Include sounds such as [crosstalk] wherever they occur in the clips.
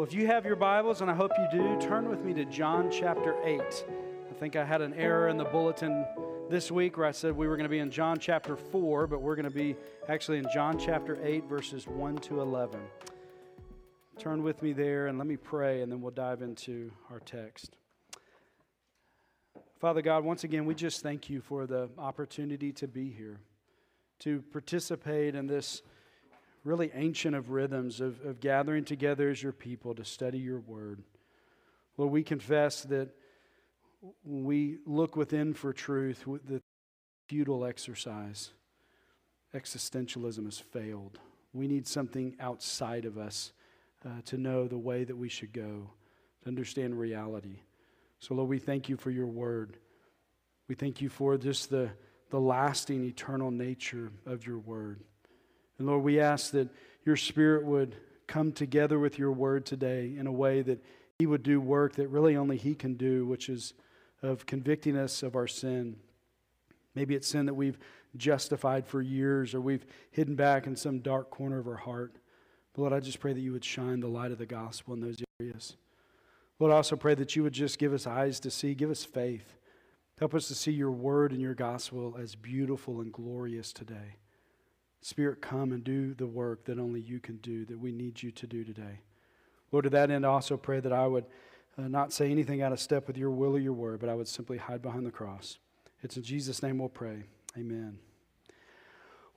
Well, if you have your Bibles, and I hope you do, turn with me to John chapter 8. I think I had an error in the bulletin this week where I said we were going to be in John chapter 4, but we're going to be actually in John chapter 8, verses 1 to 11. Turn with me there and let me pray, and then we'll dive into our text. Father God, once again, we just thank you for the opportunity to be here, to participate in this really ancient of rhythms of, of gathering together as your people to study your word. Lord, we confess that when we look within for truth, the futile exercise, existentialism has failed. We need something outside of us uh, to know the way that we should go, to understand reality. So, Lord, we thank you for your word. We thank you for just the, the lasting, eternal nature of your word. And Lord, we ask that your Spirit would come together with your word today in a way that He would do work that really only He can do, which is of convicting us of our sin. Maybe it's sin that we've justified for years or we've hidden back in some dark corner of our heart. But Lord, I just pray that you would shine the light of the gospel in those areas. Lord, I also pray that you would just give us eyes to see, give us faith. Help us to see your word and your gospel as beautiful and glorious today. Spirit, come and do the work that only you can do, that we need you to do today. Lord, to that end, I also pray that I would uh, not say anything out of step with your will or your word, but I would simply hide behind the cross. It's in Jesus' name we'll pray. Amen.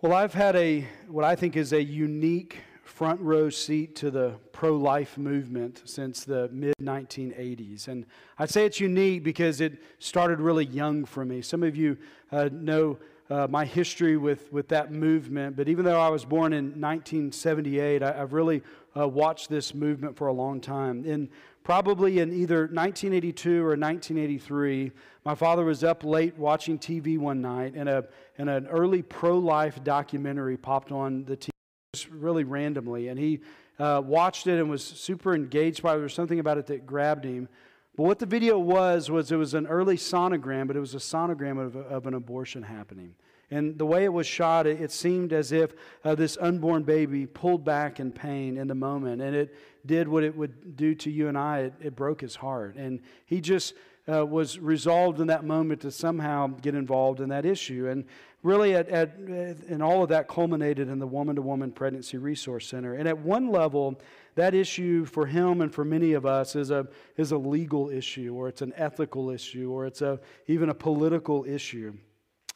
Well, I've had a what I think is a unique front row seat to the pro life movement since the mid 1980s. And I'd say it's unique because it started really young for me. Some of you uh, know uh, my history with, with that movement, but even though I was born in 1978, I, have really uh, watched this movement for a long time. In probably in either 1982 or 1983, my father was up late watching TV one night, and, a, and an early pro life documentary popped on the TV just really randomly. And he uh, watched it and was super engaged by it. There was something about it that grabbed him. But what the video was, was it was an early sonogram, but it was a sonogram of, of an abortion happening. And the way it was shot, it, it seemed as if uh, this unborn baby pulled back in pain in the moment. And it did what it would do to you and I. It, it broke his heart. And he just uh, was resolved in that moment to somehow get involved in that issue. And really, at, at, and all of that culminated in the Woman to Woman Pregnancy Resource Center. And at one level, that issue for him and for many of us is a, is a legal issue, or it's an ethical issue, or it's a, even a political issue.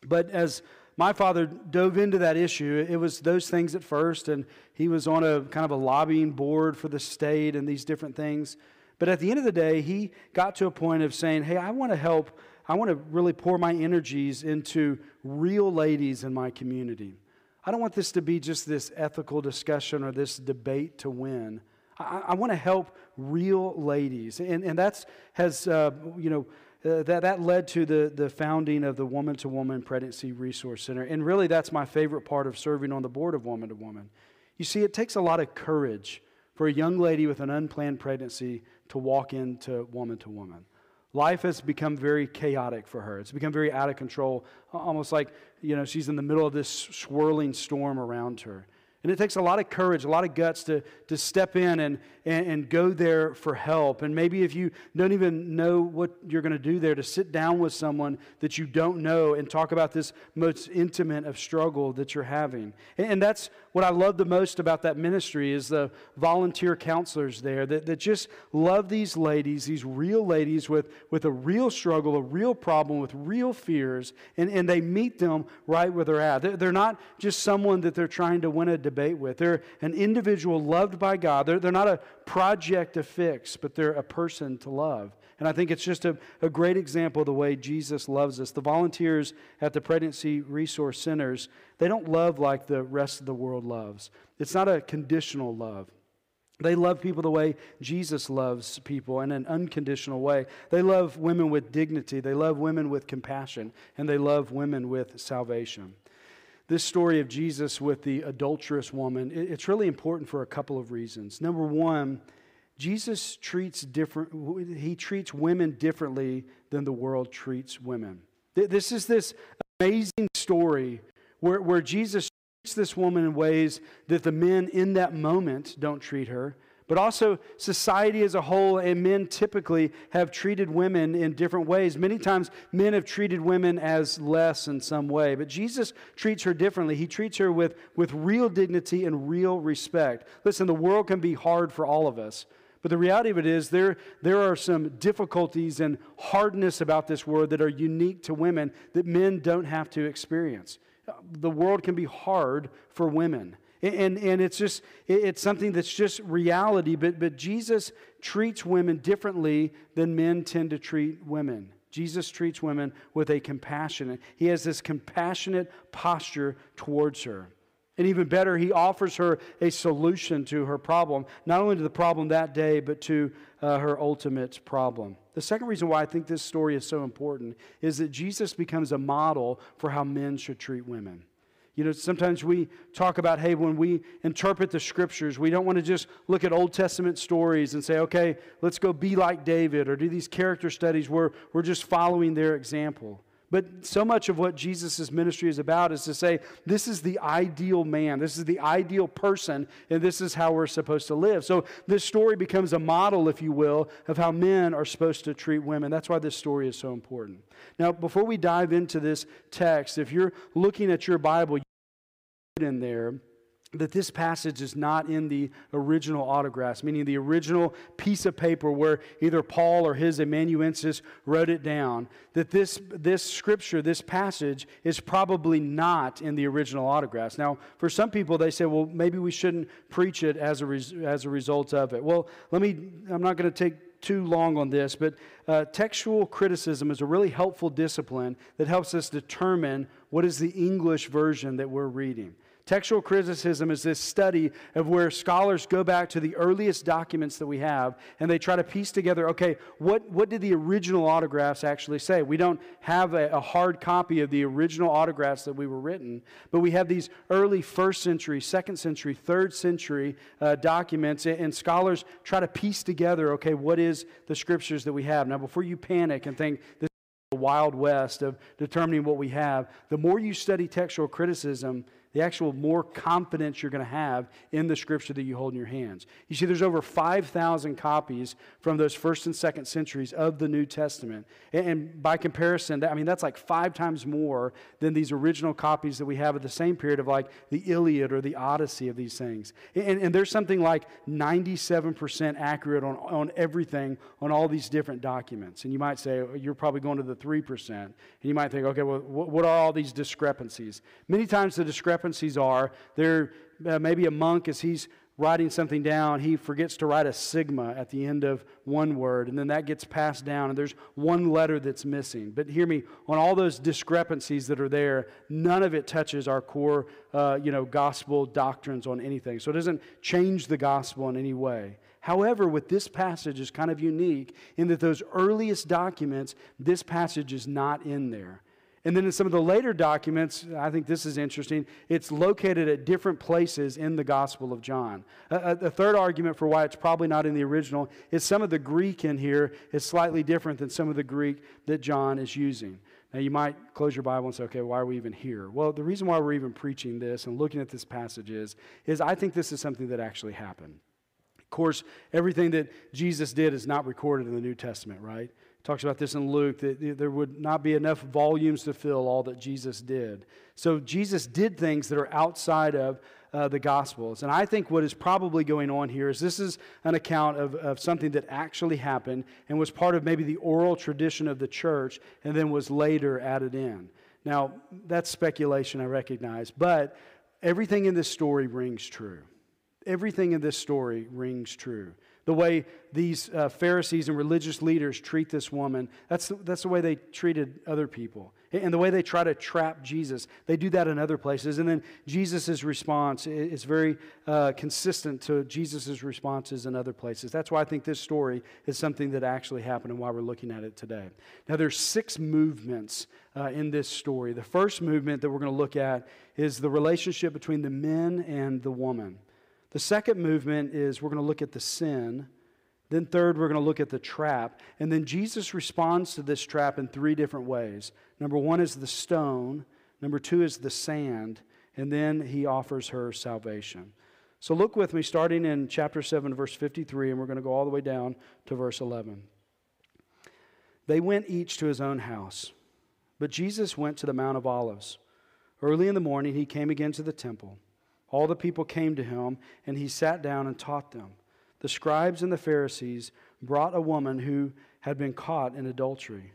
But as my father dove into that issue. It was those things at first, and he was on a kind of a lobbying board for the state and these different things. But at the end of the day, he got to a point of saying, Hey, I want to help. I want to really pour my energies into real ladies in my community. I don't want this to be just this ethical discussion or this debate to win. I, I want to help real ladies. And, and that's has, uh, you know, uh, that, that led to the, the founding of the Woman to Woman Pregnancy Resource Center. And really, that's my favorite part of serving on the board of Woman to Woman. You see, it takes a lot of courage for a young lady with an unplanned pregnancy to walk into Woman to Woman. Life has become very chaotic for her. It's become very out of control, almost like, you know, she's in the middle of this swirling storm around her. And it takes a lot of courage, a lot of guts to, to step in and, and, and go there for help. And maybe if you don't even know what you're going to do there, to sit down with someone that you don't know and talk about this most intimate of struggle that you're having. And, and that's what I love the most about that ministry is the volunteer counselors there that, that just love these ladies, these real ladies with, with a real struggle, a real problem, with real fears, and, and they meet them right where they're at. They're, they're not just someone that they're trying to win a debate with. They're an individual loved by God. They're, they're not a project to fix, but they're a person to love. And I think it's just a, a great example of the way Jesus loves us. The volunteers at the Pregnancy Resource Centers, they don't love like the rest of the world loves. It's not a conditional love. They love people the way Jesus loves people in an unconditional way. They love women with dignity. They love women with compassion. And they love women with salvation this story of Jesus with the adulterous woman, it's really important for a couple of reasons. Number one, Jesus treats different he treats women differently than the world treats women. This is this amazing story where, where Jesus treats this woman in ways that the men in that moment don't treat her, but also society as a whole, and men typically have treated women in different ways. Many times, men have treated women as less in some way, but Jesus treats her differently. He treats her with, with real dignity and real respect. Listen, the world can be hard for all of us. But the reality of it is, there, there are some difficulties and hardness about this world that are unique to women that men don't have to experience. The world can be hard for women. And, and it's just, it's something that's just reality, but, but Jesus treats women differently than men tend to treat women. Jesus treats women with a compassionate, he has this compassionate posture towards her. And even better, he offers her a solution to her problem, not only to the problem that day, but to uh, her ultimate problem. The second reason why I think this story is so important is that Jesus becomes a model for how men should treat women. You know, sometimes we talk about, hey, when we interpret the scriptures, we don't want to just look at Old Testament stories and say, okay, let's go be like David or do these character studies where we're just following their example. But so much of what Jesus' ministry is about is to say, this is the ideal man, this is the ideal person, and this is how we're supposed to live. So this story becomes a model, if you will, of how men are supposed to treat women. That's why this story is so important. Now, before we dive into this text, if you're looking at your Bible, you in there that this passage is not in the original autographs, meaning the original piece of paper where either Paul or his amanuensis wrote it down, that this, this scripture, this passage, is probably not in the original autographs. Now, for some people, they say, well, maybe we shouldn't preach it as a, res- as a result of it. Well, let me, I'm not going to take too long on this, but uh, textual criticism is a really helpful discipline that helps us determine what is the English version that we're reading. Textual criticism is this study of where scholars go back to the earliest documents that we have and they try to piece together okay, what, what did the original autographs actually say? We don't have a, a hard copy of the original autographs that we were written, but we have these early first century, second century, third century uh, documents, and scholars try to piece together okay, what is the scriptures that we have? Now, before you panic and think this is the wild west of determining what we have, the more you study textual criticism, the actual more confidence you're going to have in the scripture that you hold in your hands. You see, there's over 5,000 copies from those first and second centuries of the New Testament. And, by comparison, I mean, that's like five times more than these original copies that we have at the same period of like the Iliad or the Odyssey of these things. And, and there's something like 97% accurate on, on everything on all these different documents. And you might say, oh, you're probably going to the 3%. And you might think, okay, well, what are all these discrepancies? Many times the discrepancies discrepancies are. There, uh, maybe a monk, as he's writing something down, he forgets to write a sigma at the end of one word, and then that gets passed down, and there's one letter that's missing. But hear me, on all those discrepancies that are there, none of it touches our core, uh, you know, gospel doctrines on anything. So it doesn't change the gospel in any way. However, with this passage is kind of unique in that those earliest documents, this passage is not in there. And then in some of the later documents, I think this is interesting, it's located at different places in the Gospel of John. A, a, third argument for why it's probably not in the original is some of the Greek in here is slightly different than some of the Greek that John is using. Now, you might close your Bible and say, okay, why are we even here? Well, the reason why we're even preaching this and looking at this passage is, is I think this is something that actually happened. Of course, everything that Jesus did is not recorded in the New Testament, right? Talks about this in Luke that there would not be enough volumes to fill all that Jesus did. So Jesus did things that are outside of uh, the Gospels. And I think what is probably going on here is this is an account of, of something that actually happened and was part of maybe the oral tradition of the church and then was later added in. Now, that's speculation, I recognize, but everything in this story rings true. Everything in this story rings true the way these uh, Pharisees and religious leaders treat this woman. That's the, that's the way they treated other people. And the way they try to trap Jesus. They do that in other places. And then Jesus' response is very uh, consistent to Jesus' responses in other places. That's why I think this story is something that actually happened and why we're looking at it today. Now, there's six movements uh, in this story. The first movement that we're going to look at is the relationship between the men and the woman. The second movement is we're going to look at the sin. Then, third, we're going to look at the trap. And then Jesus responds to this trap in three different ways. Number one is the stone, number two is the sand, and then he offers her salvation. So look with me, starting in chapter 7, verse 53, and we're going to go all the way down to verse 11. They went each to his own house, but Jesus went to the Mount of Olives. Early in the morning, he came again to the temple. All the people came to him, and he sat down and taught them. The scribes and the Pharisees brought a woman who had been caught in adultery.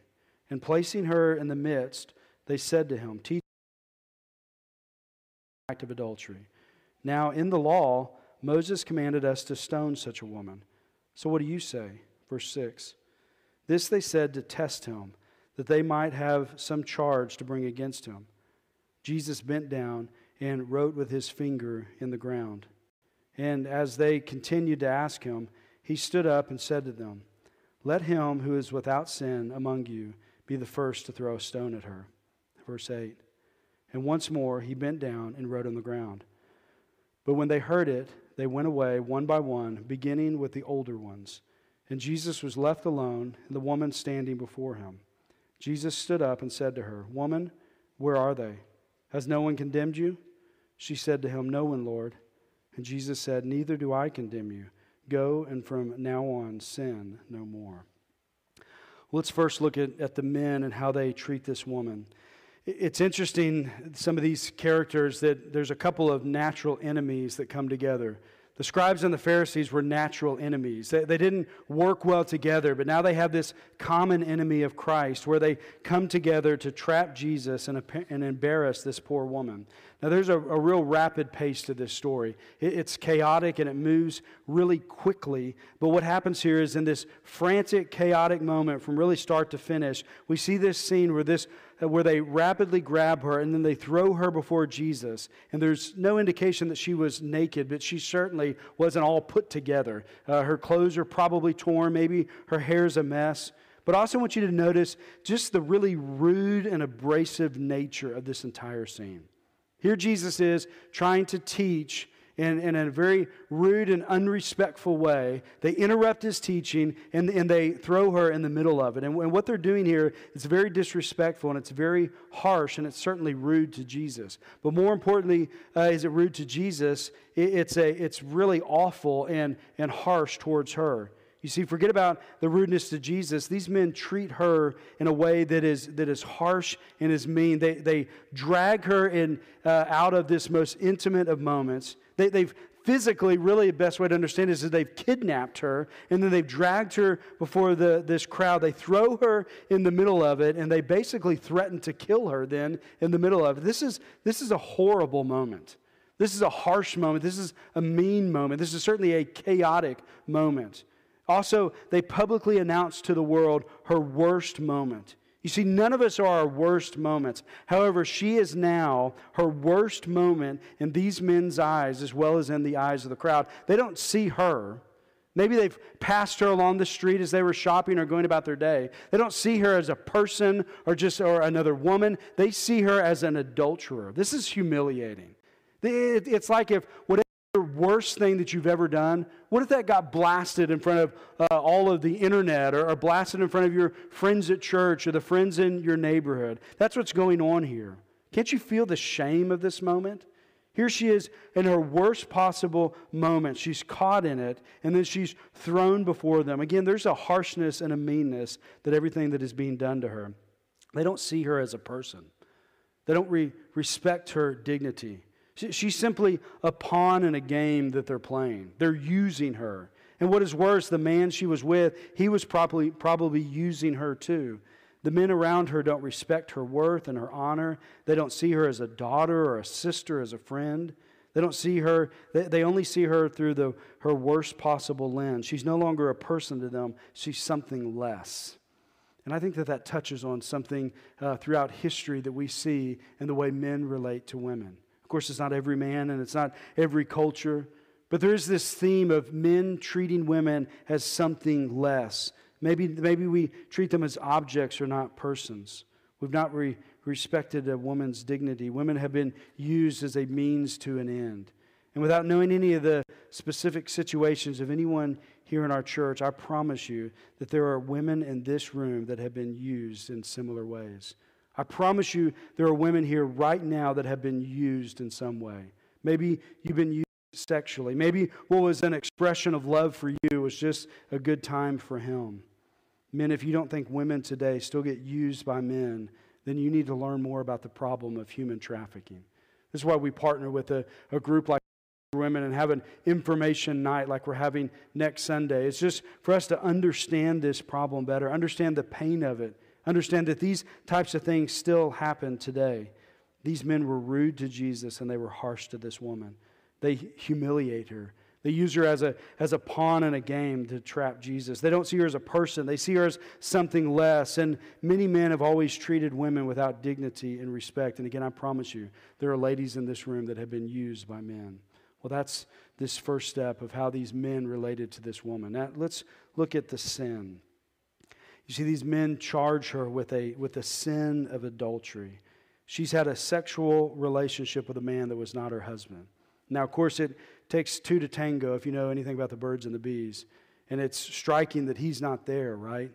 And placing her in the midst, they said to him, Teach act of adultery. Now, in the law, Moses commanded us to stone such a woman. So what do you say? Verse 6. This they said to test him, that they might have some charge to bring against him. Jesus bent down and wrote with his finger in the ground. And as they continued to ask him, he stood up and said to them, Let him who is without sin among you be the first to throw a stone at her. Verse 8. And once more he bent down and wrote on the ground. But when they heard it, they went away one by one, beginning with the older ones. And Jesus was left alone, and the woman standing before him. Jesus stood up and said to her, Woman, where are they? Has no one condemned you? She said to him, No one, Lord. And Jesus said, Neither do I condemn you. Go and from now on sin no more. Let's first look at, at the men and how they treat this woman. It's interesting, some of these characters, that there's a couple of natural enemies that come together. The scribes and the Pharisees were natural enemies. They, they, didn't work well together, but now they have this common enemy of Christ where they come together to trap Jesus and, and embarrass this poor woman. Now, there's a, a real rapid pace to this story. It, it's chaotic and it moves really quickly. But what happens here is in this frantic, chaotic moment from really start to finish, we see this scene where this where they rapidly grab her and then they throw her before Jesus. And there's no indication that she was naked, but she certainly wasn't all put together. Uh, her clothes are probably torn, maybe her hair's a mess. But I also want you to notice just the really rude and abrasive nature of this entire scene. Here Jesus is trying to teach in, in a very rude and unrespectful way. They interrupt his teaching and, and they throw her in the middle of it. And, and what they're doing here is very disrespectful and it's very harsh and it's certainly rude to Jesus. But more importantly, uh, is it rude to Jesus? It, it's, a, it's really awful and, and harsh towards her. You see, forget about the rudeness to Jesus. These men treat her in a way that is, that is harsh and is mean. They, they drag her in, uh, out of this most intimate of moments. They, they've physically, really, the best way to understand is that they've kidnapped her and then they've dragged her before the, this crowd. They throw her in the middle of it and they basically threaten to kill her then in the middle of it. This is, this is a horrible moment. This is a harsh moment. This is a mean moment. This is certainly a chaotic moment. Also, they publicly announced to the world her worst moment. You see, none of us are our worst moments. However, she is now her worst moment in these men's eyes as well as in the eyes of the crowd. They don't see her. Maybe they've passed her along the street as they were shopping or going about their day. They don't see her as a person or just or another woman. They see her as an adulterer. This is humiliating. It's like if whatever worst thing that you've ever done? What if that got blasted in front of uh, all of the internet or, or blasted in front of your friends at church or the friends in your neighborhood? That's what's going on here. Can't you feel the shame of this moment? Here she is in her worst possible moment. She's caught in it, and then she's thrown before them. Again, there's a harshness and a meanness that everything that is being done to her. They don't see her as a person, they don't re- respect her dignity. She's simply a pawn in a game that they're playing. They're using her. And what is worse, the man she was with, he was probably, probably using her too. The men around her don't respect her worth and her honor. They don't see her as a daughter or a sister, as a friend. They don't see her, they, they only see her through the, her worst possible lens. She's no longer a person to them, she's something less. And I think that that touches on something uh, throughout history that we see in the way men relate to women course, it's not every man and it's not every culture, but there is this theme of men treating women as something less. Maybe, maybe we treat them as objects or not persons. We've not re- respected a woman's dignity. Women have been used as a means to an end. And without knowing any of the specific situations of anyone here in our church, I promise you that there are women in this room that have been used in similar ways. I promise you, there are women here right now that have been used in some way. Maybe you've been used sexually. Maybe what was an expression of love for you was just a good time for him. Men, if you don't think women today still get used by men, then you need to learn more about the problem of human trafficking. This is why we partner with a, a group like women and have an information night like we're having next Sunday. It's just for us to understand this problem better, understand the pain of it, understand that these types of things still happen today. These men were rude to Jesus and they were harsh to this woman. They humiliate her. They use her as a, as a pawn in a game to trap Jesus. They don't see her as a person, they see her as something less. And many men have always treated women without dignity and respect. And again, I promise you, there are ladies in this room that have been used by men. Well, that's this first step of how these men related to this woman. Now, let's look at the sin. You see, these men charge her with a, with a sin of adultery. She's had a sexual relationship with a man that was not her husband. Now, of course, it takes two to tango if you know anything about the birds and the bees. And it's striking that he's not there, right?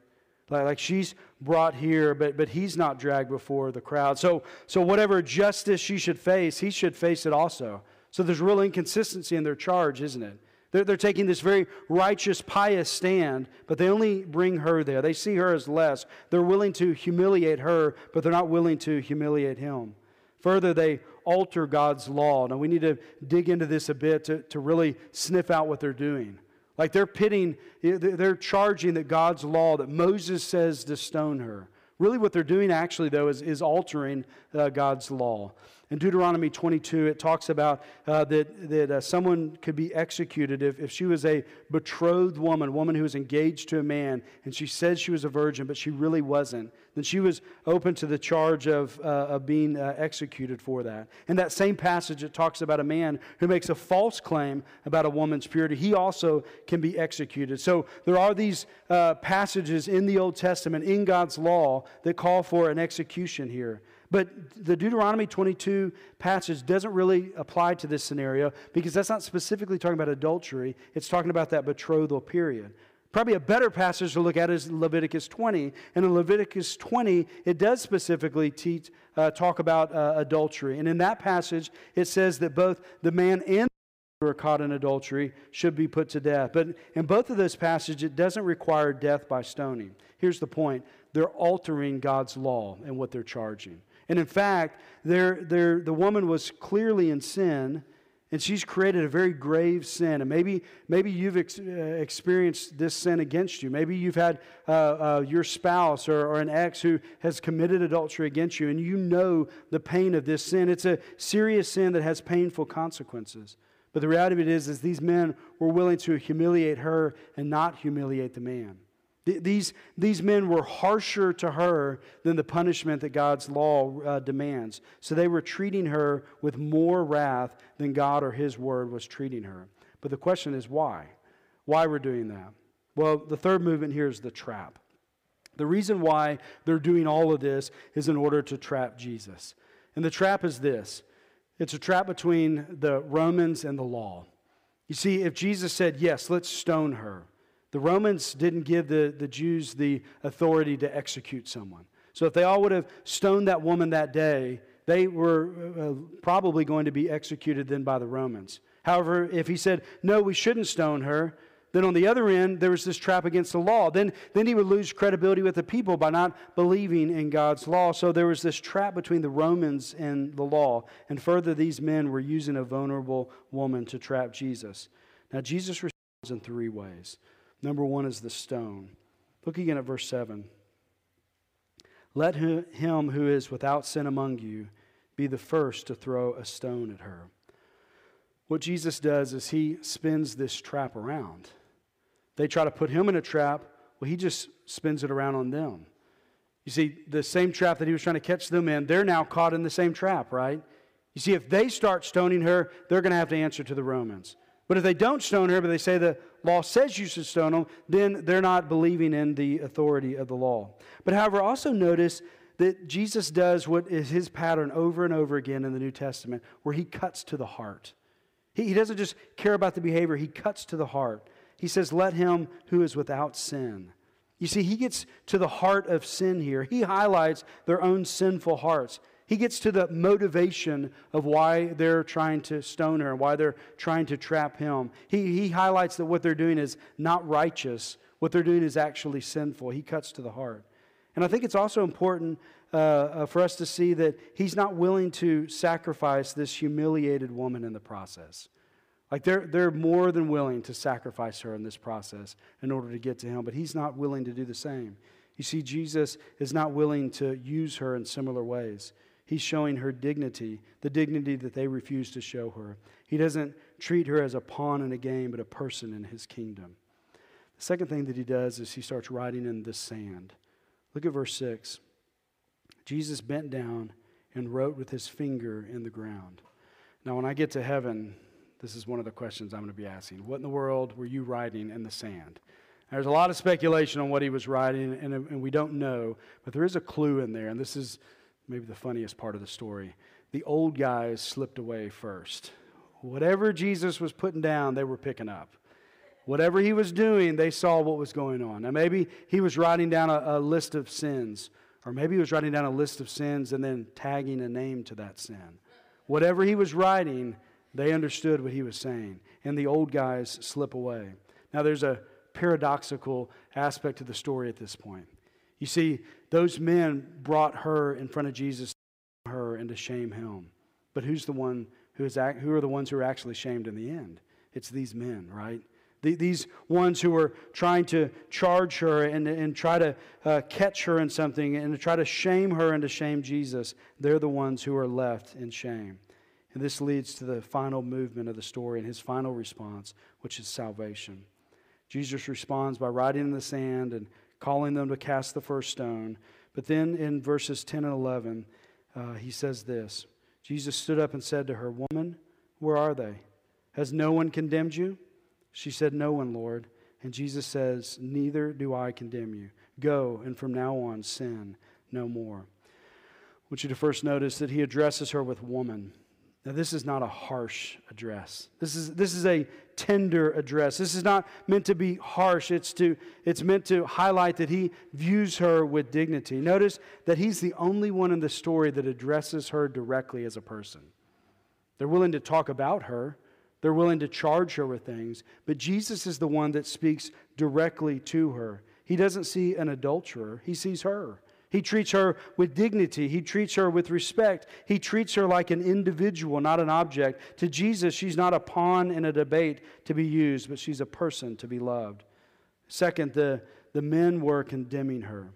Like, like she's brought here, but, but he's not dragged before the crowd. So, so whatever justice she should face, he should face it also. So there's real inconsistency in their charge, isn't it? They're, they're taking this very righteous, pious stand, but they only bring her there. They see her as less. They're willing to humiliate her, but they're not willing to humiliate him. Further, they alter God's law. Now, we need to dig into this a bit to, to really sniff out what they're doing. Like they're pitting, they're charging that God's law, that Moses says to stone her. Really, what they're doing actually, though, is, is altering uh, God's law. In Deuteronomy 22, it talks about uh, that, that uh, someone could be executed if, if she was a betrothed woman, a woman who was engaged to a man, and she said she was a virgin, but she really wasn't. Then she was open to the charge of, uh, of being uh, executed for that. In that same passage, it talks about a man who makes a false claim about a woman's purity. He also can be executed. So there are these uh, passages in the Old Testament, in God's law, that call for an execution here. But the Deuteronomy 22 passage doesn't really apply to this scenario because that's not specifically talking about adultery, it's talking about that betrothal period. Probably a better passage to look at is Leviticus 20. And in Leviticus 20, it does specifically teach, uh, talk about uh, adultery. And in that passage, it says that both the man and who are caught in adultery should be put to death. But in both of those passages, it doesn't require death by stoning. Here's the point they're altering God's law and what they're charging. And in fact, the woman was clearly in sin, and she's created a very grave sin. And maybe, maybe you've ex- uh, experienced this sin against you. Maybe you've had uh, uh, your spouse or, or an ex who has committed adultery against you, and you know the pain of this sin. It's a serious sin that has painful consequences. But the reality of it is, is these men were willing to humiliate her and not humiliate the man. These, these men were harsher to her than the punishment that God's law uh, demands. So they were treating her with more wrath than God or His word was treating her. But the question is why? Why we're doing that? Well, the third movement here is the trap. The reason why they're doing all of this is in order to trap Jesus. And the trap is this it's a trap between the Romans and the law. You see, if Jesus said, Yes, let's stone her the Romans didn't give the, the Jews the authority to execute someone. So if they all would have stoned that woman that day, they were uh, probably going to be executed then by the Romans. However, if he said, no, we shouldn't stone her, then on the other end, there was this trap against the law. Then, then he would lose credibility with the people by not believing in God's law. So there was this trap between the Romans and the law. And further, these men were using a vulnerable woman to trap Jesus. Now, Jesus responds in three ways. Number one is the stone. Look again at verse 7. Let him who is without sin among you be the first to throw a stone at her. What Jesus does is he spins this trap around. They try to put him in a trap, well, he just spins it around on them. You see, the same trap that he was trying to catch them in, they're now caught in the same trap, right? You see, if they start stoning her, they're going to have to answer to the Romans. But if they don't stone her, but they say the law says you should stone them, then they're not believing in the authority of the law. But however, also notice that Jesus does what is his pattern over and over again in the New Testament, where he cuts to the heart. He, he doesn't just care about the behavior, he cuts to the heart. He says, Let him who is without sin. You see, he gets to the heart of sin here. He highlights their own sinful hearts. He gets to the motivation of why they're trying to stone her and why they're trying to trap him. He, he highlights that what they're doing is not righteous, what they're doing is actually sinful. He cuts to the heart. And I think it's also important uh, uh, for us to see that he's not willing to sacrifice this humiliated woman in the process. Like they're, they're more than willing to sacrifice her in this process in order to get to him, but he's not willing to do the same. You see, Jesus is not willing to use her in similar ways. He's showing her dignity, the dignity that they refuse to show her. He doesn't treat her as a pawn in a game, but a person in his kingdom. The second thing that he does is he starts writing in the sand. Look at verse 6. Jesus bent down and wrote with his finger in the ground. Now, when I get to heaven, this is one of the questions I'm going to be asking. What in the world were you writing in the sand? There's a lot of speculation on what he was writing, and, and we don't know, but there is a clue in there, and this is maybe the funniest part of the story. The old guys slipped away first. Whatever Jesus was putting down, they were picking up. Whatever he was doing, they saw what was going on. Now, maybe he was writing down a, a list of sins, or maybe he was writing down a list of sins and then tagging a name to that sin. Whatever he was writing, they understood what he was saying, and the old guys slip away. Now, there's a paradoxical aspect to the story at this point. You see, those men brought her in front of Jesus, her and to shame him. But who's the one who is who are the ones who are actually shamed in the end? It's these men, right? these ones who are trying to charge her and, and try to uh, catch her in something and to try to shame her and to shame Jesus, they're the ones who are left in shame. And this leads to the final movement of the story and his final response, which is salvation. Jesus responds by writing in the sand and calling them to cast the first stone. But then in verses 10 and 11, uh, he says this Jesus stood up and said to her, Woman, where are they? Has no one condemned you? She said, No one, Lord. And Jesus says, Neither do I condemn you. Go, and from now on, sin no more. I want you to first notice that he addresses her with woman. Now, this is not a harsh address. This is, this is a tender address. This is not meant to be harsh. It's, to, it's meant to highlight that he views her with dignity. Notice that he's the only one in the story that addresses her directly as a person. They're willing to talk about her, they're willing to charge her with things, but Jesus is the one that speaks directly to her. He doesn't see an adulterer, he sees her. He treats her with dignity. He treats her with respect. He treats her like an individual, not an object. To Jesus, she's not a pawn in a debate to be used, but she's a person to be loved. Second, the, the men were condemning her,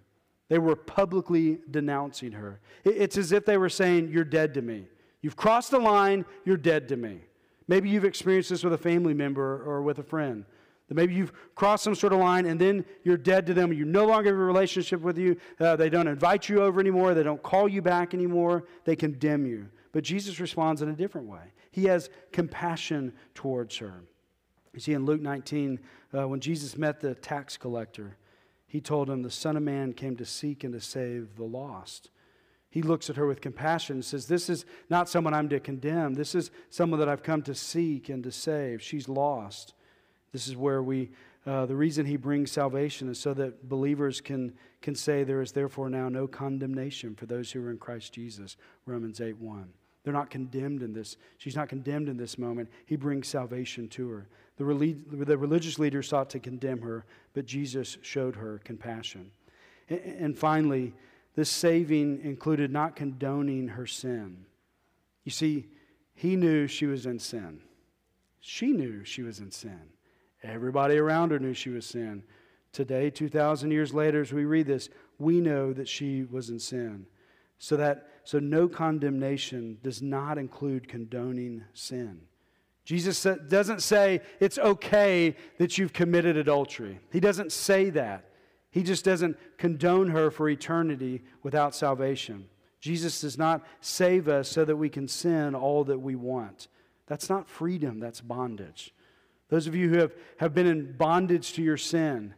they were publicly denouncing her. It's as if they were saying, You're dead to me. You've crossed the line, you're dead to me. Maybe you've experienced this with a family member or with a friend. That maybe you've crossed some sort of line and then you're dead to them. You no longer have a relationship with you. Uh, they don't invite you over anymore. They don't call you back anymore. They condemn you. But Jesus responds in a different way. He has compassion towards her. You see, in Luke 19, uh, when Jesus met the tax collector, he told him, The Son of Man came to seek and to save the lost. He looks at her with compassion and says, This is not someone I'm to condemn. This is someone that I've come to seek and to save. She's lost. This is where we, uh, the reason he brings salvation is so that believers can, can say, There is therefore now no condemnation for those who are in Christ Jesus. Romans 8 1. They're not condemned in this. She's not condemned in this moment. He brings salvation to her. The, relig- the religious leaders sought to condemn her, but Jesus showed her compassion. And, and finally, this saving included not condoning her sin. You see, he knew she was in sin. She knew she was in sin. Everybody around her knew she was sin. Today, 2,000 years later, as we read this, we know that she was in sin. So that so no condemnation does not include condoning sin. Jesus doesn't say it's okay that you've committed adultery. He doesn't say that. He just doesn't condone her for eternity without salvation. Jesus does not save us so that we can sin all that we want. That's not freedom, that's bondage. Those of you who have, have been in bondage to your sin,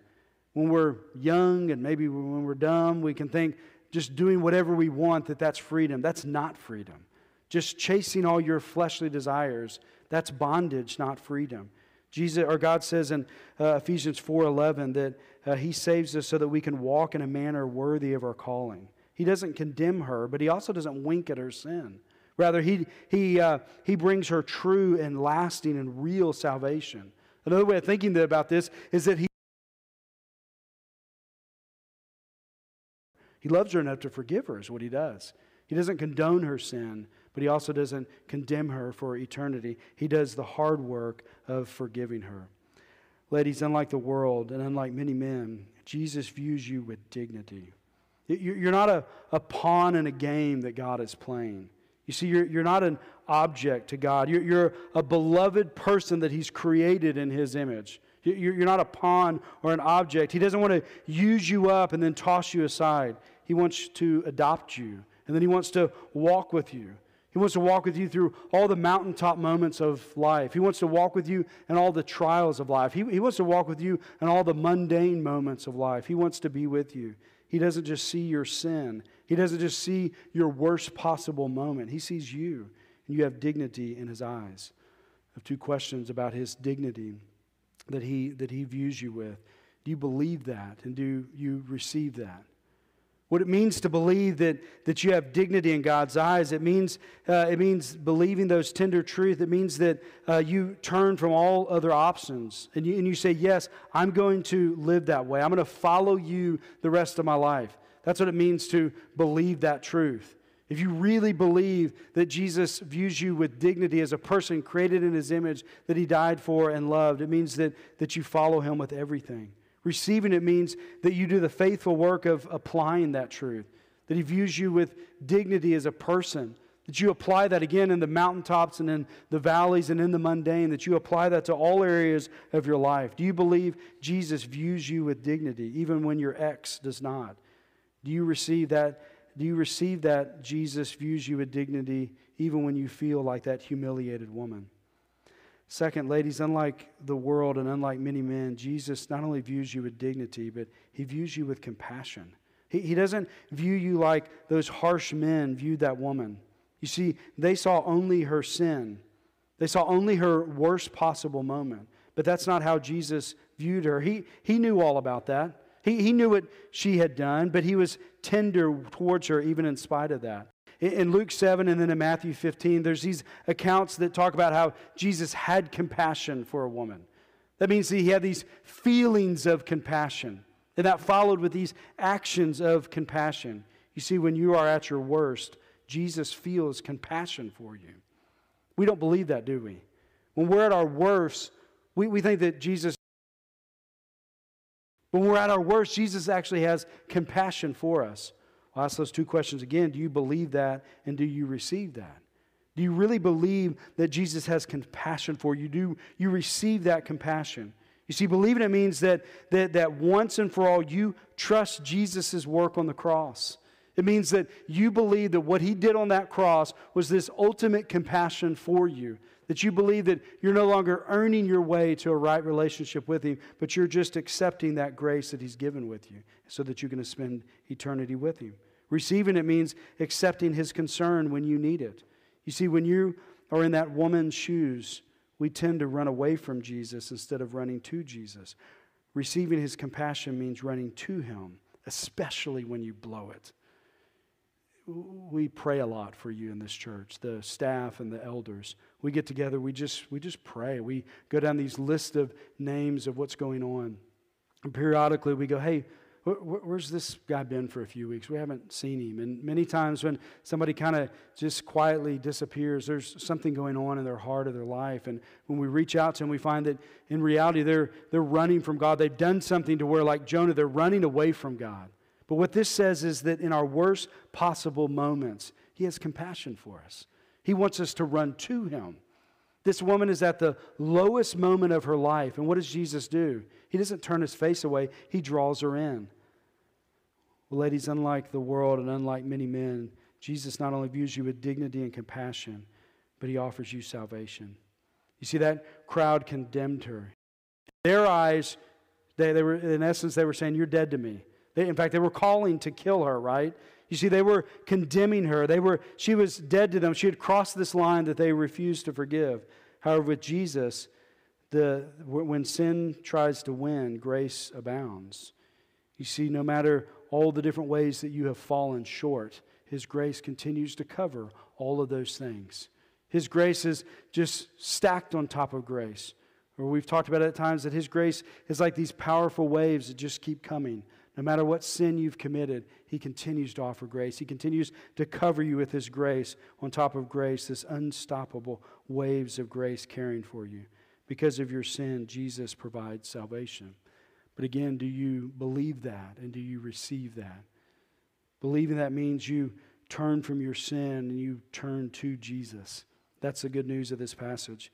when we're young and maybe when we're dumb, we can think just doing whatever we want that that's freedom. That's not freedom. Just chasing all your fleshly desires, that's bondage, not freedom. Jesus or God says in uh, Ephesians 4:11 that uh, he saves us so that we can walk in a manner worthy of our calling. He doesn't condemn her, but he also doesn't wink at her sin. Rather, he, he, uh, he brings her true and lasting and real salvation. Another way of thinking about this is that he, he loves her enough to forgive her, is what he does. He doesn't condone her sin, but he also doesn't condemn her for eternity. He does the hard work of forgiving her. Ladies, unlike the world and unlike many men, Jesus views you with dignity. You're not a, a pawn in a game that God is playing. You see, you're, you're not an object to God. You're, you're a beloved person that He's created in His image. You're, you're not a pawn or an object. He doesn't want to use you up and then toss you aside. He wants to adopt you, and then He wants to walk with you. He wants to walk with you through all the mountaintop moments of life. He wants to walk with you in all the trials of life. He, he wants to walk with you in all the mundane moments of life. He wants to be with you. He doesn't just see your sin, He doesn't just see your worst possible moment. He sees you, and you have dignity in His eyes. I have two questions about His dignity that He, that he views you with. Do you believe that, and do you receive that? What it means to believe that, that you have dignity in God's eyes, it means, uh, it means believing those tender truths. It means that uh, you turn from all other options and you, and you say, Yes, I'm going to live that way. I'm going to follow you the rest of my life. That's what it means to believe that truth. If you really believe that Jesus views you with dignity as a person created in his image that he died for and loved, it means that, that you follow him with everything. Receiving it means that you do the faithful work of applying that truth, that He views you with dignity as a person, that you apply that again in the mountaintops and in the valleys and in the mundane, that you apply that to all areas of your life. Do you believe Jesus views you with dignity, even when your ex does not? Do you receive that? Do you receive that Jesus views you with dignity, even when you feel like that humiliated woman? Second, ladies, unlike the world and unlike many men, Jesus not only views you with dignity, but he views you with compassion. He, he doesn't view you like those harsh men viewed that woman. You see, they saw only her sin, they saw only her worst possible moment. But that's not how Jesus viewed her. He, he knew all about that. He, he knew what she had done, but he was tender towards her even in spite of that. In Luke 7 and then in Matthew 15, there's these accounts that talk about how Jesus had compassion for a woman. That means that he had these feelings of compassion, and that followed with these actions of compassion. You see, when you are at your worst, Jesus feels compassion for you. We don't believe that, do we? When we're at our worst, we, we think that Jesus, when we're at our worst, Jesus actually has compassion for us. I'll ask those two questions again. Do you believe that and do you receive that? Do you really believe that Jesus has compassion for you? Do you receive that compassion? You see, believing it means that, that, that once and for all you trust Jesus' work on the cross. It means that you believe that what he did on that cross was this ultimate compassion for you. That you believe that you're no longer earning your way to a right relationship with him, but you're just accepting that grace that he's given with you so that you're going to spend eternity with him. Receiving it means accepting his concern when you need it. You see, when you are in that woman's shoes, we tend to run away from Jesus instead of running to Jesus. Receiving his compassion means running to him, especially when you blow it. We pray a lot for you in this church, the staff and the elders. We get together, we just, we just pray. We go down these lists of names of what's going on. And periodically we go, hey, where's this guy been for a few weeks? We haven't seen him. And many times when somebody kind of just quietly disappears, there's something going on in their heart or their life. And when we reach out to them, we find that in reality they're, they're running from God. They've done something to where, like Jonah, they're running away from God. But what this says is that in our worst possible moments, He has compassion for us. He wants us to run to Him. This woman is at the lowest moment of her life. And what does Jesus do? He doesn't turn his face away, he draws her in. Well, ladies, unlike the world and unlike many men, Jesus not only views you with dignity and compassion, but he offers you salvation. You see, that crowd condemned her. Their eyes, they, they were, in essence, they were saying, You're dead to me. They, in fact, they were calling to kill her, right? You see, they were condemning her. They were, she was dead to them. She had crossed this line that they refused to forgive. However, with Jesus, the, when sin tries to win, grace abounds. You see, no matter all the different ways that you have fallen short, His grace continues to cover all of those things. His grace is just stacked on top of grace. Or we've talked about it at times that His grace is like these powerful waves that just keep coming. No matter what sin you've committed, He continues to offer grace. He continues to cover you with His grace on top of grace, this unstoppable waves of grace caring for you. Because of your sin, Jesus provides salvation. But again, do you believe that and do you receive that? Believing that means you turn from your sin and you turn to Jesus. That's the good news of this passage.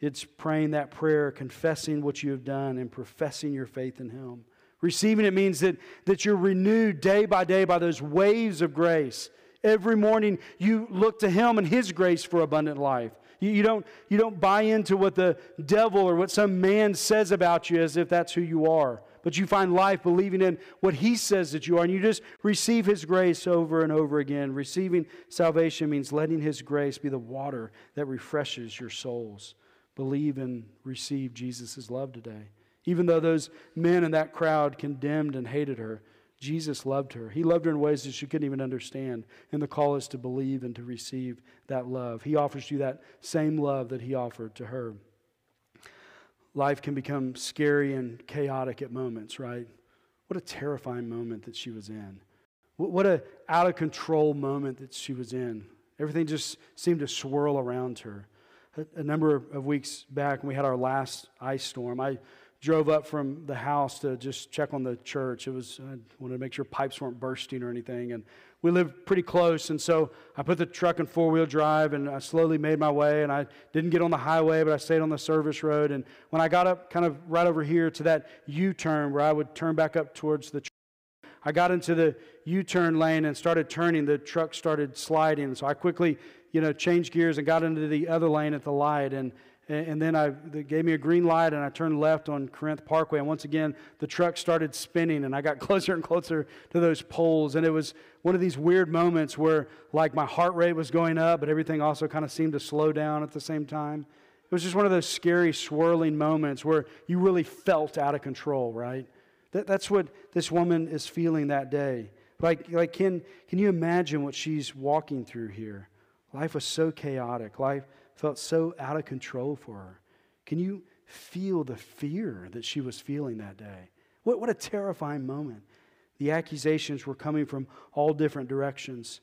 It's praying that prayer, confessing what you have done, and professing your faith in Him. Receiving it means that, that you're renewed day by day by those waves of grace. Every morning you look to Him and His grace for abundant life. You, you, don't, you don't buy into what the devil or what some man says about you as if that's who you are. But you find life believing in what He says that you are, and you just receive His grace over and over again. Receiving salvation means letting His grace be the water that refreshes your souls. Believe and receive Jesus' love today. Even though those men in that crowd condemned and hated her, Jesus loved her. He loved her in ways that she couldn't even understand. And the call is to believe and to receive that love. He offers you that same love that He offered to her. Life can become scary and chaotic at moments, right? What a terrifying moment that she was in. What a out of control moment that she was in. Everything just seemed to swirl around her. A, number of weeks back, when we had our last ice storm, I drove up from the house to just check on the church. It was I wanted to make sure pipes weren't bursting or anything, and we lived pretty close. And so I put the truck in four wheel drive, and I slowly made my way. And I didn't get on the highway, but I stayed on the service road. And when I got up, kind of right over here to that U turn where I would turn back up towards the Church, I got into the U turn lane and started turning. The truck started sliding. So I quickly, you know, changed gears and got into the other lane at the light. And and then I, they gave me a green light, and I turned left on Corinth Parkway. And once again, the truck started spinning, and I got [laughs] closer and closer to those poles. And it was one of these weird moments where, like, my heart rate was going up, but everything also kind of seemed to slow down at the same time. It was just one of those scary, swirling moments where you really felt out of control, right? That, that's what this woman is feeling that day. Like, like can, can you imagine what she's walking through here? Life was so chaotic. Life felt so out of control for her. Can you feel the fear that she was feeling that day? What, what a terrifying moment. The accusations were coming from all different directions.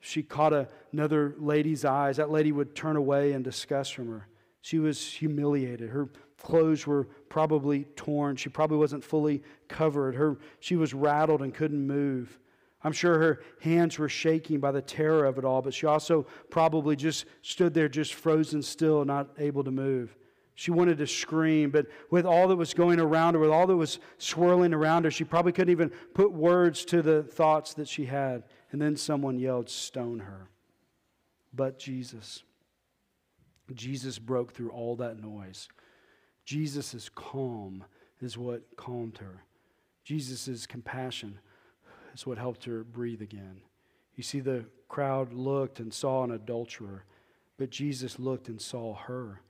She caught a, another lady's eyes. That lady would turn away in disgust from her. She was humiliated. Her clothes were probably torn. She probably wasn't fully covered. Her, she was rattled and couldn't move. I'm sure her hands were shaking by the terror of it all, but she also probably just stood there, just frozen still, not able to move. She wanted to scream, but with all that was going around her, with all that was swirling around her, she probably couldn't even put words to the thoughts that she had. And then someone yelled, Stone her. But Jesus. Jesus broke through all that noise. Jesus' calm is what calmed her. Jesus' compassion is what helped her breathe again. You see, the crowd looked and saw an adulterer, but Jesus looked and saw her.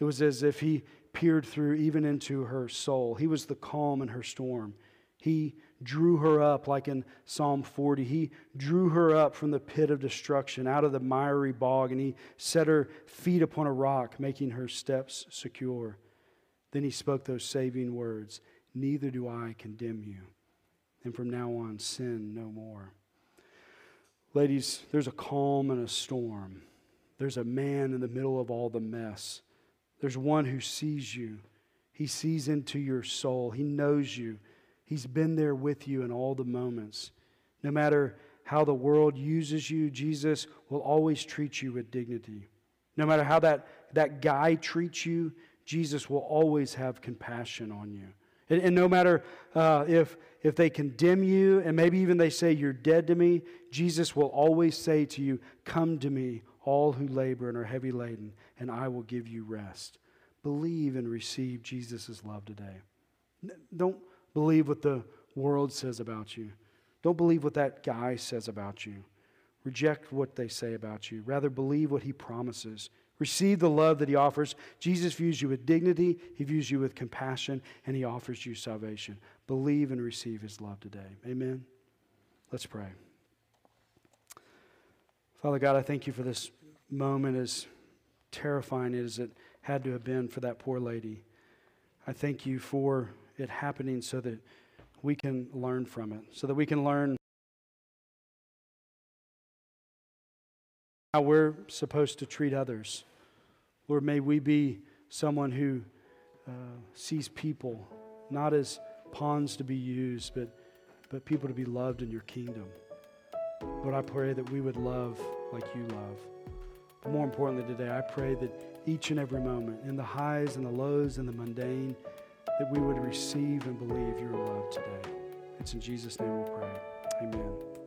It was as if he peered through even into her soul. He was the calm in her storm. He drew her up, like in Psalm 40. He drew her up from the pit of destruction, out of the miry bog, and he set her feet upon a rock, making her steps secure. Then he spoke those saving words Neither do I condemn you and from now on, sin no more. Ladies, there's a calm and a storm. There's a man in the middle of all the mess. There's one who sees you. He sees into your soul. He knows you. He's been there with you in all the moments. No matter how the world uses you, Jesus will always treat you with dignity. No matter how that, that guy treats you, Jesus will always have compassion on you. And, and no matter uh, if, if they condemn you and maybe even they say, You're dead to me, Jesus will always say to you, Come to me, all who labor and are heavy laden, and I will give you rest. Believe and receive Jesus' love today. Don't believe what the world says about you. Don't believe what that guy says about you. Reject what they say about you. Rather, believe what he promises. Receive the love that he offers. Jesus views you with dignity, he views you with compassion, and he offers you salvation. Believe and receive his love today. Amen. Let's pray. Father God, I thank you for this moment, as terrifying as it had to have been for that poor lady. I thank you for it happening so that we can learn from it, so that we can learn how we're supposed to treat others. Lord, may we be someone who uh, sees people not as pawns to be used, but, but people to be loved in your kingdom. Lord, I pray that we would love like you love. But more importantly today, I pray that each and every moment, in the highs and the lows and the mundane, that we would receive and believe your love today. It's in Jesus' name we pray. Amen.